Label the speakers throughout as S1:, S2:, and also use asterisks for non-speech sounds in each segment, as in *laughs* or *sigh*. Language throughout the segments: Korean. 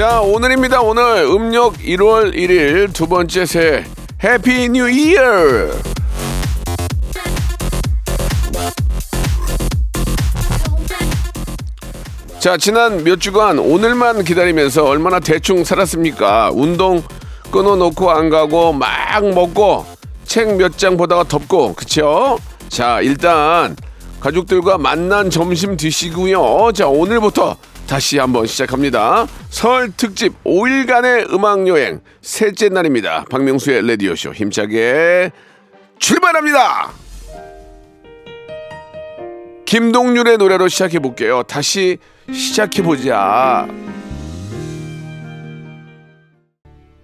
S1: 자 오늘입니다 오늘 음력 1월 1일 두 번째 새해 Happy New Year 자, 지난 몇 주간 오늘만 기다리면서 얼마나 대충 살았습니까? 운동 끊어놓고 안 가고 막 먹고 책 몇 장 보다가 덮고, 그쵸? 자, 일단 가족들과 만난 점심 드시고요. 자, 오늘부터 다시 한번 시작합니다. 설 특집 5일간의 음악 여행 셋째 날입니다. 박명수의 라디오 쇼 힘차게 출발합니다! 김동률의 노래로 시작해 볼게요. 다시 시작해 보자.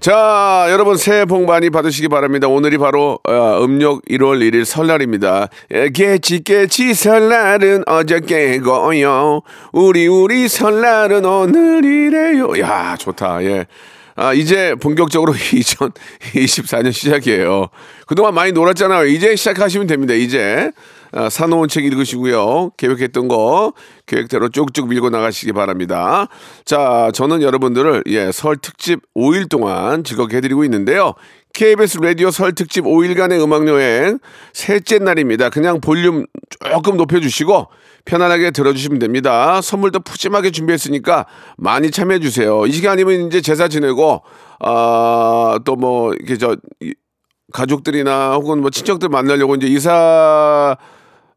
S1: 자, 여러분 새해 복 많이 받으시기 바랍니다. 오늘이 바로 어, 음력 1월 1일 설날입니다. 에, 깨치 깨치 설날은 어저께고요. 우리 우리 설날은 오늘이래요. 야, 좋다. 예. 아, 이제 본격적으로 *laughs* 2024년 시작이에요. 그동안 많이 놀았잖아요. 이제 시작하시면 됩니다. 이제. 아, 사놓은 책 읽으시고요. 계획했던 거 계획대로 쭉쭉 밀고 나가시기 바랍니다. 자, 저는 여러분들을 예, 설 특집 5일 동안 즐겁게 해드리고 있는데요. KBS 라디오 설 특집 5일간의 음악 여행 셋째 날입니다. 그냥 볼륨 조금 높여주시고 편안하게 들어주시면 됩니다. 선물도 푸짐하게 준비했으니까 많이 참여해 주세요. 이 시간이면 이제 제사 지내고, 아, 또 뭐, 이렇게 저, 이- 가족들이나 혹은 뭐 친척들 만나려고 이제 이사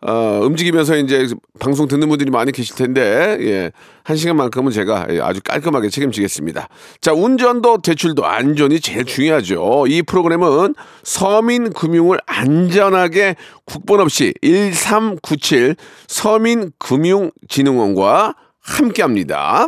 S1: 어, 움직이면서 이제 방송 듣는 분들이 많이 계실 텐데, 예. 한 시간만큼은 제가 예, 아주 깔끔하게 책임지겠습니다. 자, 운전도 대출도 안전이 제일 중요하죠. 이 프로그램은 서민금융을 안전하게 국번 없이 1397 서민금융진흥원과 함께 합니다.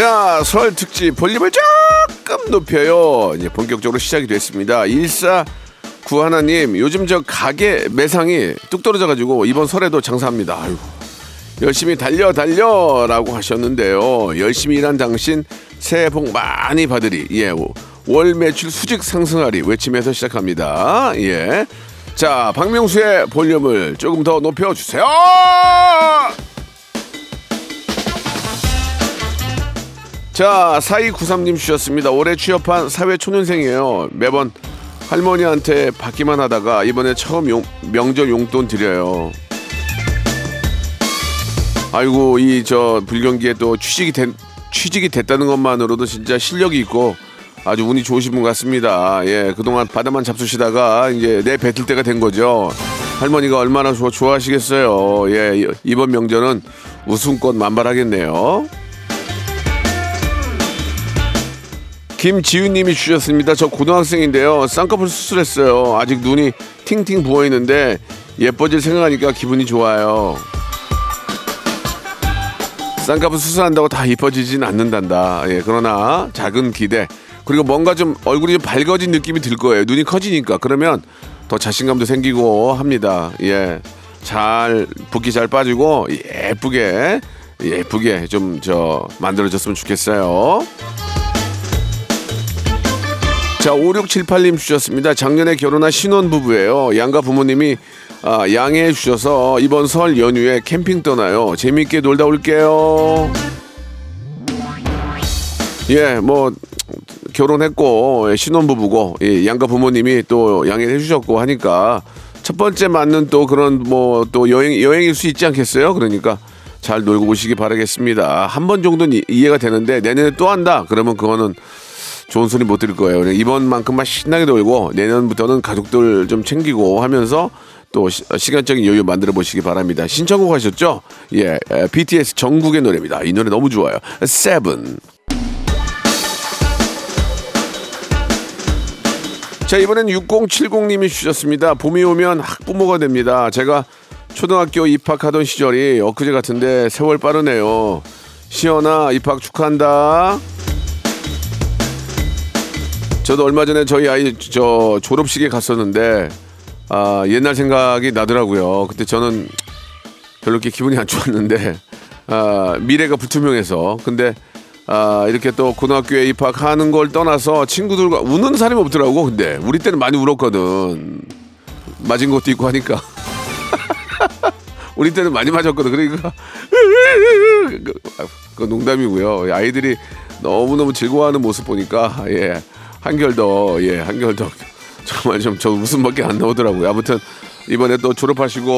S1: 자, 설 특집 볼륨을 조금 높여요. 이제 본격적으로 시작이 됐습니다. 14구 하나님, 요즘 저 가게 매상이 뚝 떨어져가지고 이번 설에도 장사합니다. 아이고. 열심히 달려 달려라고 하셨는데요. 열심히 일한 당신 새해 복 많이 받으리. 예, 월 매출 수직 상승하리 외침에서 시작합니다. 예. 자, 박명수의 볼륨을 조금 더 높여 주세요. 자, 4293님 주셨습니다. 올해 취업한 사회 초년생이에요. 매번 할머니한테 받기만 하다가 이번에 처음 용- 명절 용돈 드려요. 아이고, 이 저 불경기에 또 취직이 된, 취직이 됐다는 것만으로도 진짜 실력이 있고 아주 운이 좋으신 분 같습니다. 예, 그동안 바다만 잡수시다가 이제 내 뱉을 때가 된 거죠. 할머니가 얼마나 좋아, 좋아하시겠어요. 예, 이번 명절은 웃음꽃 만발하겠네요. 김지윤님이 주셨습니다. 저 고등학생인데요. 쌍꺼풀 수술했어요. 아직 눈이 팅팅 부어 있는데 예뻐질 생각하니까 기분이 좋아요. 쌍꺼풀 수술한다고 다 이뻐지진 않는단다. 예, 그러나 작은 기대. 그리고 뭔가 좀 얼굴이 좀 밝아진 느낌이 들 거예요. 눈이 커지니까. 그러면 더 자신감도 생기고 합니다. 예. 잘, 붓기 잘 빠지고 예쁘게, 예쁘게 좀 저 만들어졌으면 좋겠어요. 자, 5678님 주셨습니다. 작년에 결혼한 신혼부부예요. 양가 부모님이 아, 양해해 주셔서 이번 설 연휴에 캠핑 떠나요. 재밌게 놀다 올게요. 예, 뭐 결혼했고 예, 신혼부부고 예, 양가 부모님이 또 양해해 주셨고 하니까 첫 번째 맞는 또 그런 뭐 또 여행 여행일 수 있지 않겠어요? 그러니까 잘 놀고 오시기 바라겠습니다. 한 번 정도는 이- 이해가 되는데 내년에 또 한다. 그러면 그거는 좋은 소리 못 들을 거예요. 이번만큼만 신나게 놀고 내년부터는 가족들 좀 챙기고 하면서 또 시, 시간적인 여유 만들어 보시기 바랍니다. 신청곡 하셨죠? 예, 에, BTS 전국의 노래입니다. 이 노래 너무 좋아요. 세븐. 자 이번엔 6070님이 주셨습니다. 봄이 오면 학부모가 됩니다. 제가 초등학교 입학하던 시절이 엊그제 같은데 세월 빠르네요. 시연아 입학 축하한다. 저도 얼마 전에 저희 아이 저 졸업식에 갔었는데 아 옛날 생각이 나더라고요. 그때 저는 별로 이렇게 기분이 안 좋았는데 아 미래가 불투명해서 근데 아 이렇게 또 고등학교에 입학하는 걸 떠나서 친구들과 우는 사람이 없더라고. 근데 우리 때는 많이 울었거든. 맞은 것도 있고 하니까. *laughs* 우리 때는 많이 맞았거든. 그러니까 *laughs* 그, 그 농담이고요. 아이들이 너무 너무 즐거워하는 모습 보니까 예 한결 더 예 한결 더 정말 좀 저 웃음밖에 안 나오더라고요. 아무튼 이번에 또 졸업하시고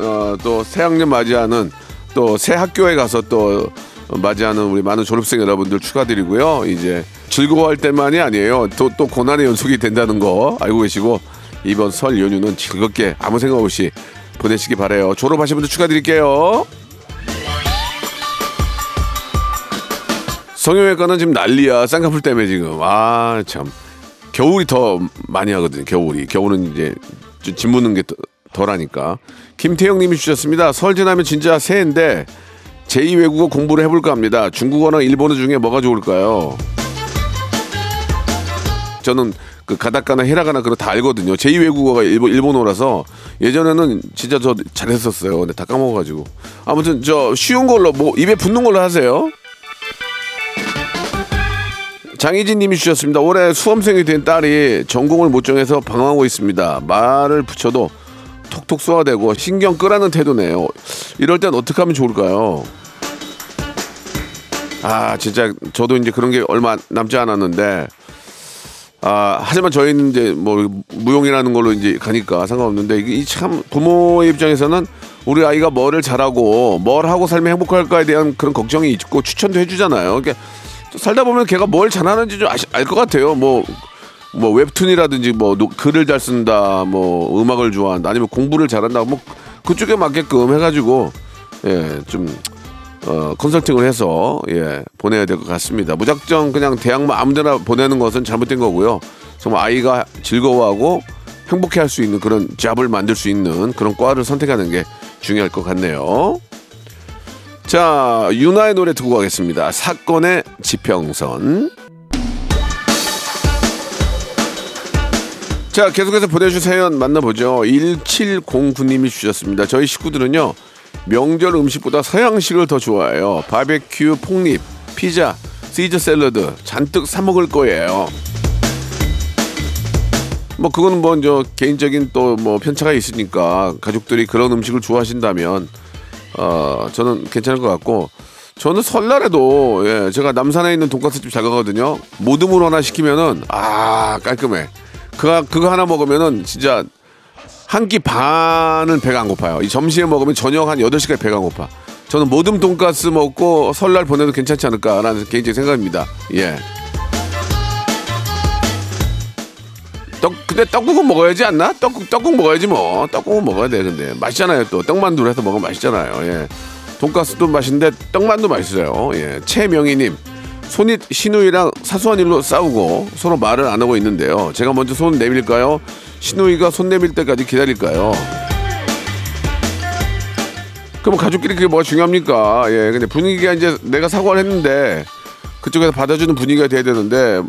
S1: 어, 또 새학년 맞이하는 또 새 학교에 가서 또 맞이하는 우리 많은 졸업생 여러분들 축하드리고요. 이제 즐거워할 때만이 아니에요. 또 또 고난의 연속이 된다는 거 알고 계시고 이번 설 연휴는 즐겁게 아무 생각 없이 보내시기 바래요. 졸업하신 분들 축하드릴게요. 성형외과는 지금 난리야. 쌍꺼풀 때문에 지금. 아, 참. 겨울이 더 많이 하거든요. 겨울이. 겨울은 이제 좀 짓묻는 게 더- 덜하니까. 김태형 님이 주셨습니다. 설 지나면 진짜 새해인데 제2 외국어 공부를 해볼까 합니다. 중국어나 일본어 중에 뭐가 좋을까요? 저는 그 가다카나 히라가나 그거 다 알거든요. 제2 외국어가 일본, 일본어라서 예전에는 진짜 저 잘했었어요. 근데 다 까먹어가지고. 아무튼 저 쉬운 걸로 뭐 입에 붙는 걸로 하세요. 장희진 님이 주셨습니다. 올해 수험생이 된 딸이 전공을 못 정해서 방황하고 있습니다. 말을 붙여도 톡톡 쏘아대고 신경 끄라는 태도네요. 이럴 땐 어떻게 하면 좋을까요? 아, 진짜 저도 이제 그런 게 얼마 남지 않았는데 아, 하지만 저희는 이제 뭐 무용이라는 걸로 이제 가니까 상관없는데 이게 참 부모의 입장에서는 우리 아이가 뭐를 잘하고 뭘 하고 살면 행복할까에 대한 그런 걱정이 있고 추천도 해주잖아요. 그러니까 또 살다 보면 걔가 뭘 잘하는지 좀 알 것 같아요. 뭐, 뭐 웹툰이라든지 뭐 노- 글을 잘 쓴다, 뭐 음악을 좋아한다, 아니면 공부를 잘한다, 뭐 그쪽에 맞게끔 해가지고 예, 좀 어, 컨설팅을 해서 예, 보내야 될 것 같습니다. 무작정 그냥 대학만 아무데나 보내는 것은 잘못된 거고요. 정말 아이가 즐거워하고 행복해 할 수 있는 그런 job을 만들 수 있는 그런 과를 선택하는 게 중요할 것 같네요. 자, 윤하의 노래 듣고 가겠습니다. 사건의 지평선. 자, 계속해서 보내주신 사연 만나보죠. 1709님이 주셨습니다. 저희 식구들은요, 명절 음식보다 서양식을 더 좋아해요. 바베큐, 폭립, 피자, 시저 샐러드 잔뜩 사 먹을 거예요. 뭐 그거는 뭐저 개인적인 또 뭐 편차가 있으니까 가족들이 그런 음식을 좋아하신다면 어 저는 괜찮을 것 같고 저는 설날에도 예 제가 남산에 있는 돈가스집 잘 가거든요. 모듬으로 하나 시키면은 아 깔끔해. 그거 그거 하나 먹으면은 진짜 한 끼 반은 배가 안 고파요. 이 점심에 먹으면 저녁 한 8시까지 배가 안 고파. 저는 모듬 돈가스 먹고 설날 보내도 괜찮지 않을까라는 개인적인 생각입니다. 예 떡 근데 떡국은 먹어야지 않나? 떡국 떡국 먹어야지 뭐 떡국은 먹어야 돼 근데 맛있잖아요 또 떡만두로 해서 먹으면 맛있잖아요 예 돈가스도 맛있는데 떡만두 맛있어요 예 최명희님 손이 신우이랑 사소한 일로 싸우고 서로 말을 안 하고 있는데요 제가 먼저 손 내밀까요? 신우이가 손 내밀 때까지 기다릴까요? 그럼 가족끼리 그게 뭐가 중요합니까? 예 근데 분위기가 이제 내가 사과를 했는데 그쪽에서 받아주는 분위기가 돼야 되는데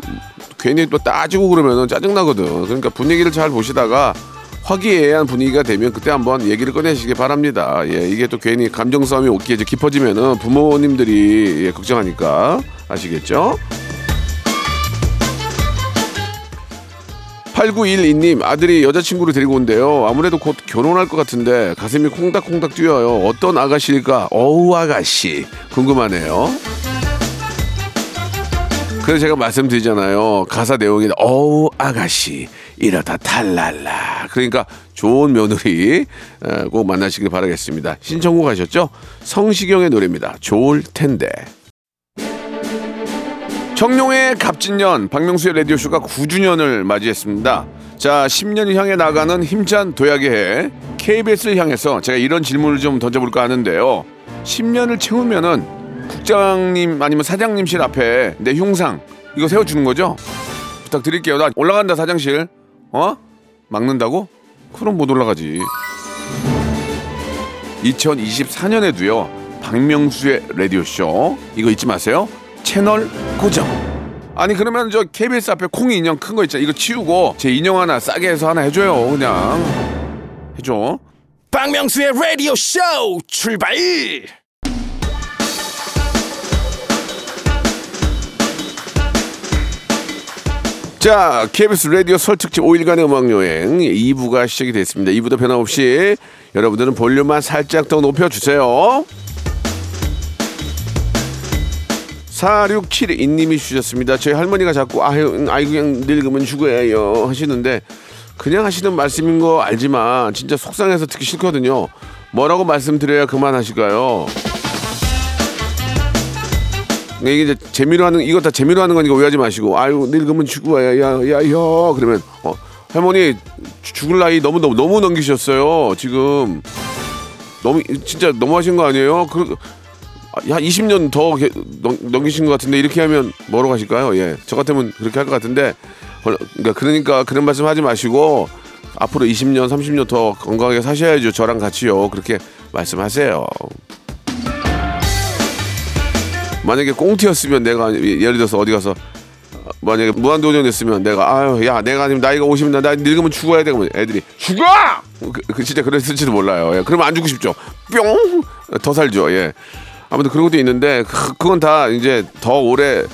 S1: 괜히 또 따지고 그러면은 짜증나거든. 그러니까 분위기를 잘 보시다가 화기애애한 분위기가 되면 그때 한번 얘기를 꺼내시기 바랍니다. 예, 이게 또 괜히 감정 싸움이 이제 깊어지면은 부모님들이 예, 걱정하니까 아시겠죠? 8912님 아들이 여자친구를 데리고 온대요. 아무래도 곧 결혼할 것 같은데 가슴이 콩닥콩닥 뛰어요. 어떤 아가씨일까? 어우 아가씨 궁금하네요. 그래서 제가 말씀드리잖아요. 가사 내용이 어우 아가씨 이러다 탈랄라. 그러니까 좋은 며느리 에, 꼭 만나시길 바라겠습니다. 신청곡 하셨죠? 성시경의 노래입니다. 좋을 텐데. 청룡의 갑진년 박명수의 라디오쇼가 9주년을 맞이했습니다. 자, 10년을 향해 나가는 힘찬 도약의 해 KBS를 향해서 제가 이런 질문을 좀 던져볼까 하는데요. 10년을 채우면은 국장님 아니면 사장님실 앞에 내 흉상 이거 세워주는 거죠? 부탁드릴게요. 나 올라간다 사장실. 어? 막는다고? 그럼 못 올라가지. 2024년에도요. 박명수의 라디오쇼 이거 잊지 마세요. 채널 고정. 아니 그러면 저 KBS 앞에 콩이 인형 큰 거 있잖아. 이거 치우고 제 인형 하나 싸게 해서 하나 해줘요. 그냥 해줘.
S2: 박명수의 라디오 쇼 출발!
S1: 자, KBS 라디오 설 특집 5일간의 음악여행 2부가 시작이 됐습니다. 2부도 변함없이 여러분들은 볼륨만 살짝 더 높여주세요. 4672님이 주셨습니다. 저희 할머니가 자꾸 아유, 아이 그냥 늙으면 죽어야요 하시는데 그냥 하시는 말씀인 거 알지만 진짜 속상해서 듣기 싫거든요. 뭐라고 말씀드려야 그만하실까요? 이게 이제 재미로 하는 이거 다 재미로 하는 거니까 오해하지 마시고 아유 늙으면 죽어 야 야야야 그러면 어 할머니 죽- 죽을 나이 너무 너무 너무 넘기셨어요 지금 너무 진짜 너무 하신 거 아니에요? 그 야, 20년 더 넘기신 것 같은데 이렇게 하면 뭐로 가실까요? 예, 저 같으면 그렇게 할 것 같은데 걸- 그러니까 그러니까 그런 말씀 하지 마시고 앞으로 20년, 30년 더 건강하게 사셔야죠. 저랑 같이요. 그렇게 말씀하세요. 만약에 꽁트였으면 내가 예를 들어서 어디 가서 어, 만약에 무한도전이었으면 내가 아유 야 내가 아니면 나이가 50나 나 늙으면 죽어야 돼 그러면 애들이. 죽어! 그, 그 진짜 그랬을지도 몰라요. 예. 그러면 안 죽고 싶죠. 뿅! 더 살죠 예. 아무튼 그런 것도 있는데 그, 그건 다 이제 더 오래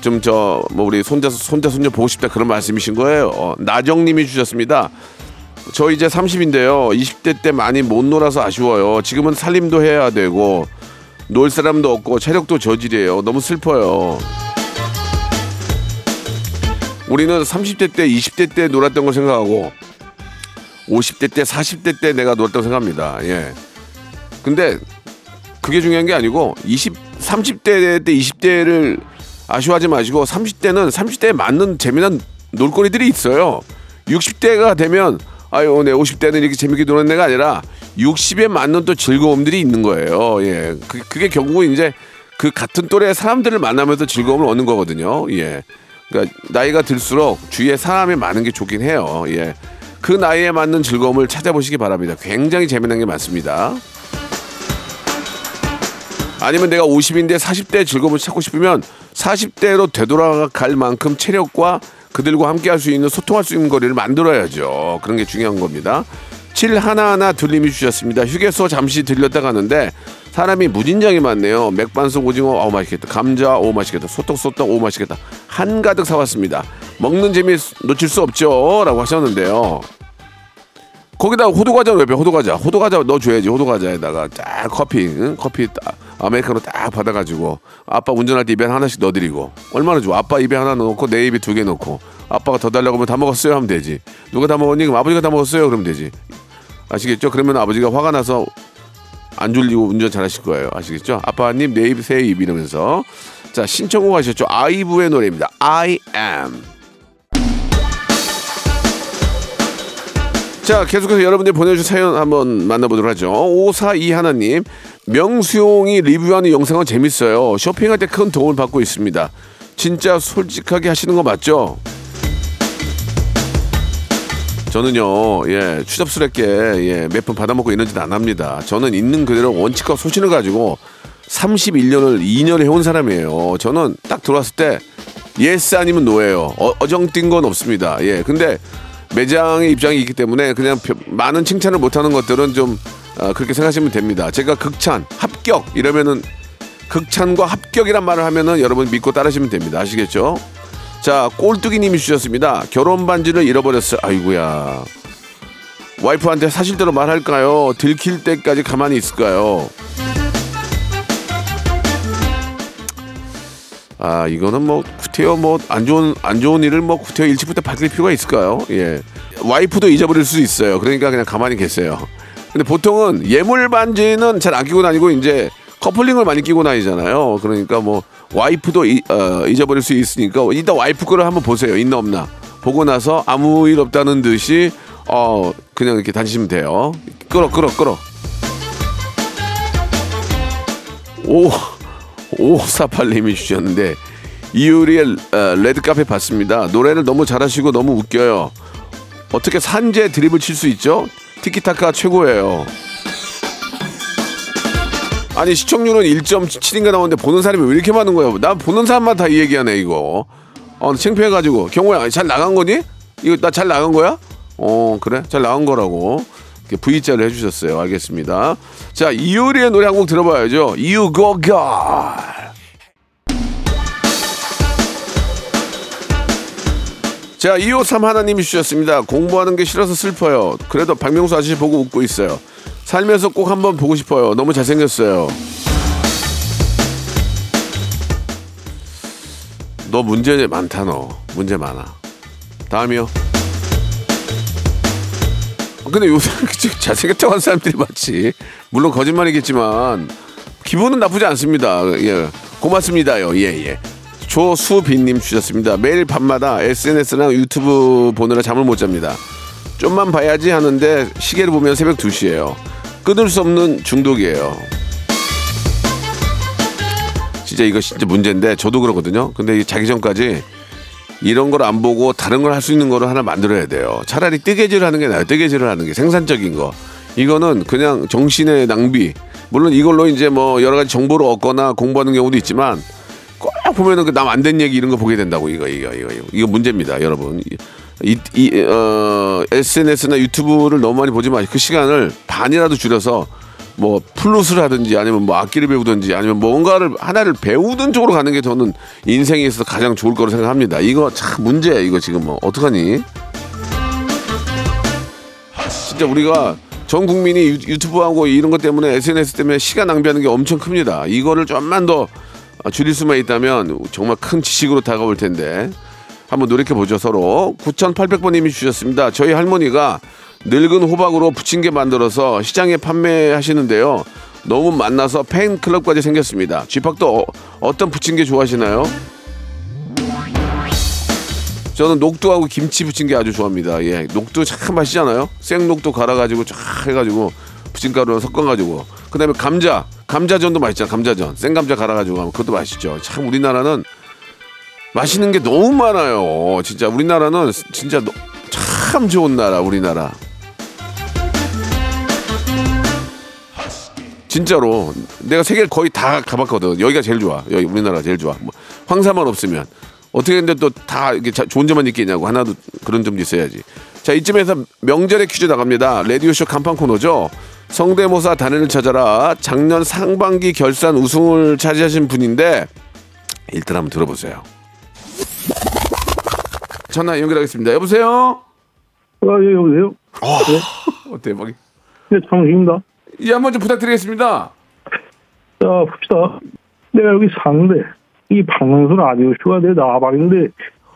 S1: 좀 저 뭐 우리 손자 손자 손녀 보고 싶다 그런 말씀이신 거예요. 어, 나정님이 주셨습니다. 저 이제 30인데요. 20대 때 많이 못 놀아서 아쉬워요. 지금은 살림도 해야 되고 놀 사람도 없고 체력도 저질이에요. 너무 슬퍼요. 우리는 30대 때, 20대 때 놀았던 걸 생각하고 50대 때, 40대 때 내가 놀았다고 생각합니다. 예. 근데 그게 중요한 게 아니고 20, 30대 때 20대를 아쉬워하지 마시고 30대는 30대에 맞는 재미난 놀거리들이 있어요. 60대가 되면 아유, 내 50대는 이렇게 재밌게 노는 애가 아니라 60에 맞는 또 즐거움들이 있는 거예요. 예. 그, 그게 결국 이제 그 같은 또래 사람들을 만나면서 즐거움을 얻는 거거든요. 예. 그러니까 나이가 들수록 주위에 사람이 많은 게 좋긴 해요. 예. 그 나이에 맞는 즐거움을 찾아보시기 바랍니다. 굉장히 재미난 게 많습니다. 아니면 내가 50인데 40대 즐거움을 찾고 싶으면 40대로 되돌아갈 만큼 체력과 그들과 함께 할 수 있는 소통할 수 있는 거리를 만들어야죠. 그런 게 중요한 겁니다. 7 하나하나 들림이 주셨습니다. 휴게소 잠시 들렸다 가는데 사람이 무진장이 많네요. 맥반석 오징어 아우 맛있겠다. 감자 오 맛있겠다. 소떡소떡 오 맛있겠다. 한가득 사왔습니다. 먹는 재미 놓칠 수 없죠. 라고 하셨는데요. 거기다 호두과자 넣어요. 호두과자. 호두과자 넣어줘야지. 호두과자에다가 딱 커피, 응? 커피 딱 아메리카노 딱 받아가지고 아빠 운전할 때 입에 하나씩 넣어드리고 얼마나 좋아. 아빠 입에 하나 넣고 내 입에 두 개 넣고 아빠가 더 달라고 하면 다 먹었어요 하면 되지. 누가 다 먹었니? 그럼 아버지가 다 먹었어요. 그러면 되지. 아시겠죠? 그러면 아버지가 화가 나서 안 졸리고 운전 잘하실 거예요. 아시겠죠? 아빠님 내 입 새 입 이러면서 자 신청곡 하셨죠? 아이브의 노래입니다. I am. 자, 계속해서 여러분들이 보내주신 사연 한번 만나보도록 하죠. 542 하나님, 명수옹이 리뷰하는 영상은 재밌어요. 쇼핑할 때 큰 도움을 받고 있습니다. 진짜 솔직하게 하시는 거 맞죠? 저는요, 예, 추잡스럽게, 예, 몇 번 받아먹고 이런 짓 안 합니다. 저는 있는 그대로 원칙과 소신을 가지고 31년을 2년을 해온 사람이에요. 저는 딱 들어왔을 때, yes 아니면 no예요. 어, 어정뛴 건 없습니다. 예, 근데 매장의 입장이 있기 때문에 그냥 벼- 많은 칭찬을 못하는 것들은 좀 어, 그렇게 생각하시면 됩니다. 제가 극찬, 합격 이러면은 극찬과 합격이란 말을 하면은 여러분 믿고 따르시면 됩니다. 아시겠죠? 자, 꼴뚜기님이 주셨습니다. 결혼 반지를 잃어버렸어요. 아이고야. 와이프한테 사실대로 말할까요? 들킬 때까지 가만히 있을까요? 아 이거는 뭐 구태여 뭐 안 좋은 안 좋은 일을 뭐 구태여 일찍부터 밝힐 필요가 있을까요? 예 와이프도 잊어버릴 수 있어요. 그러니까 그냥 가만히 계세요. 근데 보통은 예물 반지는 잘 안 끼고 다니고 이제 커플링을 많이 끼고 다니잖아요. 그러니까 뭐 와이프도 이, 어, 잊어버릴 수 있으니까 이따 와이프 거를 한번 보세요. 있나 없나 보고 나서 아무 일 없다는 듯이 어 그냥 이렇게 다니시면 돼요. 끌어 끌어 끌어. 오 5548님이 주셨는데 이효리의 어, 레드카페 봤습니다. 노래를 너무 잘하시고 너무 웃겨요. 어떻게 산재 드립을 칠 수 있죠? 티키타카 최고예요. 아니 시청률은 1.7인가 나오는데 보는 사람이 왜 이렇게 많은 거예요? 나 보는 사람만 다 이 얘기하네 이거. 어 창피해가지고 경호야 잘 나간 거니? 이거 나 잘 나간 거야? 어 그래 잘 나간 거라고 V자를 해주셨어요. 알겠습니다. 자 이효리의 노래 한 곡 들어봐야죠. You Go Girl. 자, 253 하나님이 주셨습니다. 공부하는 게 싫어서 슬퍼요. 그래도 박명수 아저씨 보고 웃고 있어요. 살면서 꼭 한번 보고 싶어요. 너무 잘생겼어요. 너 문제 많다, 너. 문제 많아. 다음이요. 어, 근데 요새 *laughs* 잘생겼다고 하는 사람들이 많지. 물론 거짓말이겠지만, 기분은 나쁘지 않습니다. 예. 고맙습니다요. 예, 예. 조수빈님 주셨습니다. 매일 밤마다 SNS랑 유튜브 보느라 잠을 못 잡니다. 좀만 봐야지 하는데 시계를 보면 새벽 2시예요. 끊을 수 없는 중독이에요. 진짜 이거 진짜 문제인데 저도 그러거든요. 근데 자기 전까지 이런 걸 안 보고 다른 걸 할 수 있는 거를 하나 만들어야 돼요. 차라리 뜨개질을 하는 게 나아요. 뜨개질을 하는 게 생산적인 거. 이거는 그냥 정신의 낭비. 물론 이걸로 이제 뭐 여러 가지 정보를 얻거나 공부하는 경우도 있지만 꼭 보면은 그 남 안 된 얘기 이런 거 보게 된다고 이거 이거 이거 이거, 이거 문제입니다, 여러분. 이, 이 어, SNS나 유튜브를 너무 많이 보지 마시고 그 시간을 반이라도 줄여서 뭐 플루스를 하든지 아니면 뭐 악기를 배우든지 아니면 뭔가를 하나를 배우는 쪽으로 가는 게 저는 인생에 있어서 가장 좋을 거로 생각합니다. 이거 참 문제야 이거 지금 뭐 어떡하니? 진짜 우리가 전 국민이 유- 유튜브하고 이런 것 때문에 SNS 때문에 시간 낭비하는 게 엄청 큽니다. 이거를 좀만 더 줄일 수만 있다면 정말 큰 지식으로 다가올 텐데 한번 노력해 보죠 서로 9,800번님이 주셨습니다. 저희 할머니가 늙은 호박으로 부침개 만들어서 시장에 판매하시는데요. 너무 만나서 팬클럽까지 생겼습니다. 쥐팍도 어, 떤 부침개 좋아하시나요? 저는 녹두하고 김치 부침개 아주 좋아합니다. 예, 녹두 참 맛있잖아요. 생녹두 갈아가지고 쫙 해가지고 부침가루 섞어가지고 그다음에 감자, 감자전도 맛있잖아. 감자전, 생감자 갈아가지고 그것도 맛있죠. 참 우리나라는 맛있는 게 너무 많아요. 진짜 우리나라는 진짜 너- 참 좋은 나라 우리나라. 진짜로 내가 세계를 거의 다 가봤거든. 여기가 제일 좋아. 여기 우리나라 제일 좋아. 뭐 황사만 없으면 어떻게 했는데 또 다 이게 자- 좋은 점만 있겠냐고 하나도 그런 점도 있어야지. 자 이쯤에서 명절의 퀴즈 나갑니다. 라디오 쇼 간판 코너죠. 성대모사 단연을 찾아라. 작년 상반기 결산 우승을 차지하신 분인데 일단 한번 들어보세요. 전화 연결하겠습니다. 여보세요.
S3: 아, 예, 여보세요?
S1: 어, *laughs* 대박이.
S3: 네, 장식입니다.
S1: 예, 한번 좀 부탁드리겠습니다.
S3: 자, 봅시다. 내가 여기 사는데, 이 박명수 라디오쇼가 내 나발인데,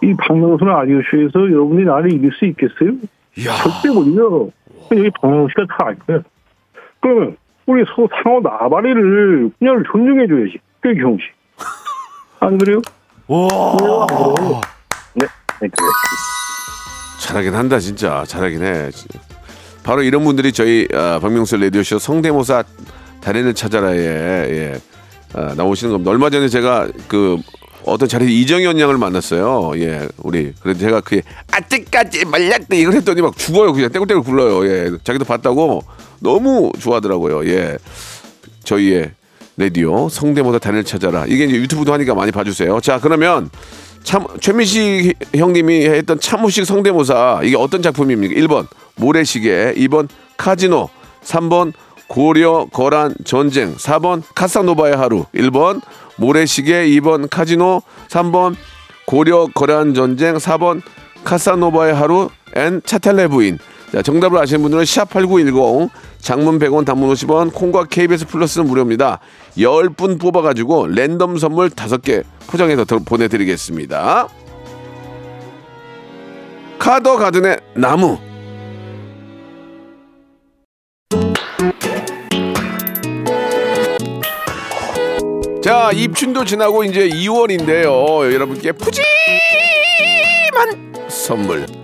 S3: 이 박명수 라디오쇼에서 여러분이 나를 이길 수 있겠어요?
S1: 이야.
S3: 절대 못 이겨. 여기 박명수 씨가 다알 거야. 그러면, 우리 서로 상호 나발이를 그냥 존중해줘야지. 그게 경씨. 안 그래요? 와. 네, 네, 그래요.
S1: 잘하긴 한다 진짜 잘하긴 해. 바로 이런 분들이 저희 아, 박명수 라디오쇼 성대모사 달인을 찾아라에 예, 아, 나오시는 겁니다. 얼마 전에 제가 그 어떤 자리에 이정현 양을 만났어요. 예, 우리 그래서 제가 그 아직까지 말랐대 이걸 했더니 막 죽어요. 그냥 떼굴떼굴 굴러요. 예, 자기도 봤다고 너무 좋아하더라고요. 예, 저희의 라디오 성대모사 단을 찾아라. 이게 이제 유튜브도 하니까 많이 봐주세요. 자 그러면 참 최민식 형님이 했던 참우식 성대모사 이게 어떤 작품입니까? 1번 모래시계, 2번 카지노, 3번 고려 거란 전쟁, 4번 카사노바의 하루, 1번 모래시계, 2번 카지노, 3번 고려 거란 전쟁, 4번 카사노바의 하루 and 채털리 부인. 자, 정답을 아시는 분들은 샵8910 장문 100원 단문 50원 콩과 KBS 플러스는 무료입니다. 10분 뽑아가지고 랜덤 선물 5개 포장해서 더 보내드리겠습니다. 카더 가든의 나무 자 입춘도 지나고 이제 2월인데요 여러분께 푸짐한 선물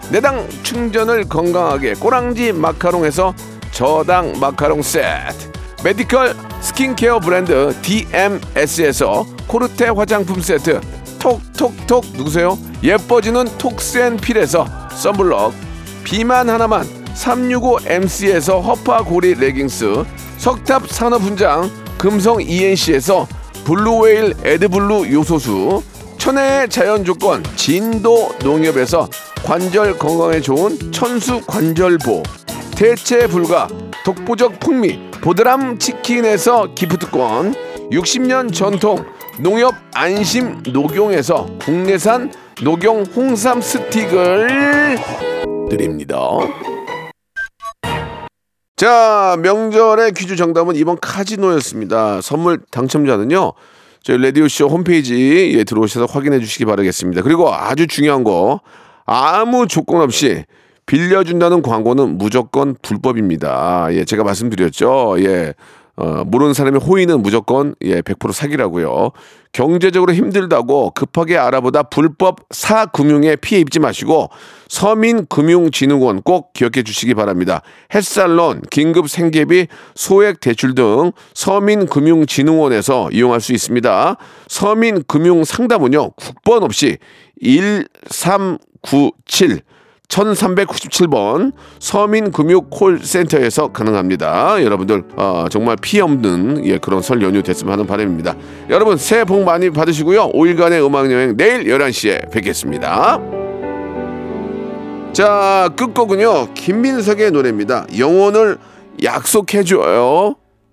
S1: 내 당 충전을 건강하게 꼬랑지 마카롱에서 저당 마카롱 세트. medical skincare 브랜드 DMS에서 코르테 화장품 세트. 톡톡톡 누구세요? 예뻐지는 톡센필에서 썬블럭. 비만 하나만 365MC에서 허파고리 레깅스. 석탑 산업훈장 금성 ENC에서 블루웨일 에드블루 요소수. 천혜의 자연조건 진도 농협에서 관절 건강에 좋은 천수 관절보 대체 불가 독보적 풍미 보드람 치킨에서 gift권 60년 전통 농협 안심 녹용에서 국내산 녹용 홍삼 스틱을 드립니다. 자, 명절의 퀴즈 정답은 이번 카지노였습니다. 선물 당첨자는요. 저희 라디오쇼 홈페이지에 들어오셔서 확인해 주시기 바라겠습니다. 그리고 아주 중요한 거 아무 조건 없이 빌려준다는 광고는 무조건 불법입니다. 예, 제가 말씀드렸죠. 예. 어, 모르는 사람의 호의는 무조건 예, 100% 사기라고요. 경제적으로 힘들다고 급하게 알아보다 불법 사금융에 피해 입지 마시고 서민금융진흥원 꼭 기억해 주시기 바랍니다. 햇살론, 긴급 생계비, 소액 대출 등 서민금융진흥원에서 이용할 수 있습니다. 서민금융상담은요. 국번 없이 1397 1397번 서민금융콜센터에서 가능합니다. 여러분들 어, 정말 피해 없는 예, 그런 설 연휴 됐으면 하는 바람입니다. 여러분 새해 복 많이 받으시고요. 5일간의 음악여행 내일 11시에 뵙겠습니다. 자 끝곡은요. 김민석의 노래입니다. 영혼을 약속해줘요.